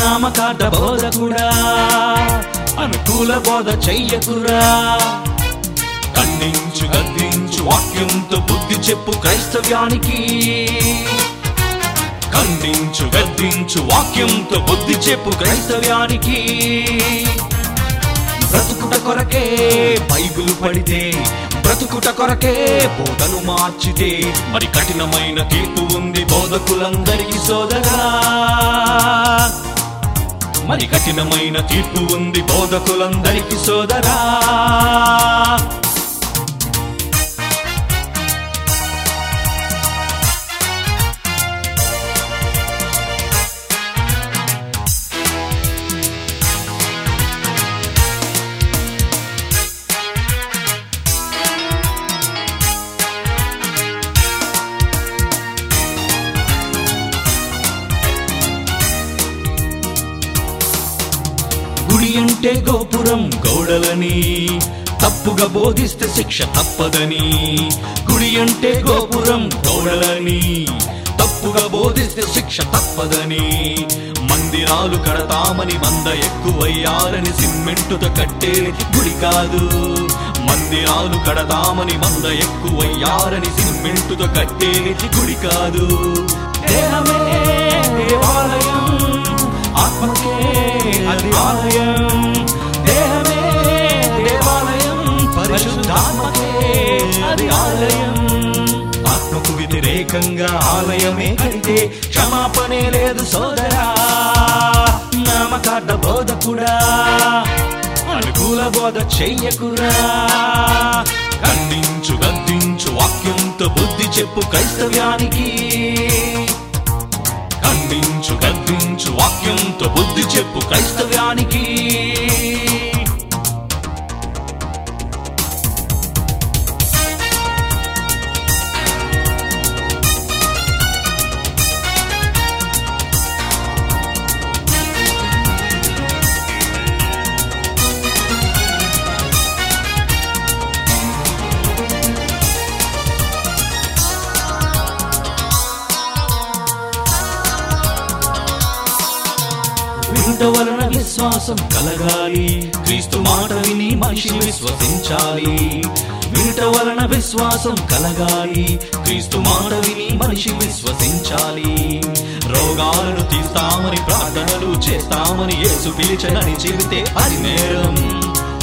నామకాట బోధకుడా అనుకూల బోధ చెయ్యకురా. ఖండించు గద్దించు వాక్యంతో బుద్ధి చెప్పు క్రైస్తవ్యానికి. ఖండించు గద్దించు వాక్యంతో బుద్ధి చెప్పు క్రైస్తవ్యానికి. బ్రతుకుట కొరకే బైబిల్ పడితే బ్రతుకుట కొరకే బోధను మార్చితే మరి కఠినమైన తీర్పు ఉంది బోధకులందరికీ సోదరా. మరి కఠినమైన తీర్పు ఉంది బోధకులందరికీ సోదరా. గుడి అంటే గోపురం గౌడలని. తప్పుగా బోధిస్తే శిక్ష తప్పదని. గుడి అంటే గోపురం గౌడలని. తప్పుగా బోధిస్తే శిక్ష తప్పదని. మందిరాలు కడతామని వంద ఎక్కువయ్యారని సిమ్మెంటుతో కట్టేది గుడి కాదు. మందిరాలు కడతామని వంద ఎక్కువయ్యారని సిమ్మెంటుతో కట్టేది గుడి కాదు. దేహమే దేవాలయం ఆత్మకే అది ఆలయం. వ్యతిరేకంగా ఆలయమే కడితే క్షమాపణే లేదు సోదరా. నామకార్థ బోధకుడా అనుకూల బోధ చెయ్యకురా. ఖండించు గద్దించు వాక్యంతో బుద్ధి చెప్పు క్రైస్తవ్యానికి. ఖండించు గద్దించు వాక్యంతో బుద్ధి చెప్పు క్రైస్తవ్యానికి. వినుట వలన విశ్వాసం కలగాలి. క్రీస్తు మాట విని మనిషి విశ్వసించాలి. వినుట వలన విశ్వాసం కలగాలి. క్రీస్తు మాట విని మనిషి విశ్వసించాలి. రోగాలను తీస్తామని ప్రార్థనలు చేస్తామని యేసు పిలిచనని చెబితే అది నేరం.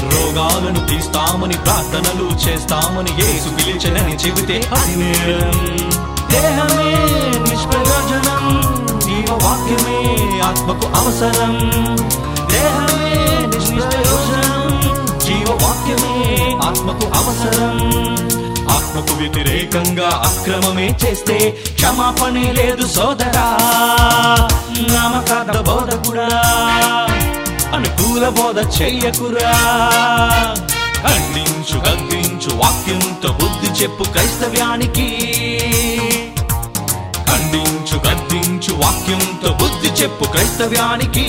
రోగాలను తీస్తామని ప్రార్థనలు చేస్తామని యేసు పిలిచనని చెబితే అది నేరం. దేహమే నిష్ప్రయోజనం ఆత్మకు అవసరం. దేహమే నిష్ప్రయోజనం జీవవాక్యమే ఆత్మకు అవసరం. ఆత్మకు వ్యతిరేకంగా అక్రమమే చేస్తే క్షమాపణే లేదు సోదరా. నామకాద బోధ కూడా అనుకూల బోధ చెయ్యకురా. ఖండించు గద్దించు వాక్యంతో బుద్ధి చెప్పు క్రైస్తవ్యానికి. ఖండించు గద్దించు వాక్యంతో బుద్ధి చెప్పు క్రైస్తవ్యానికి.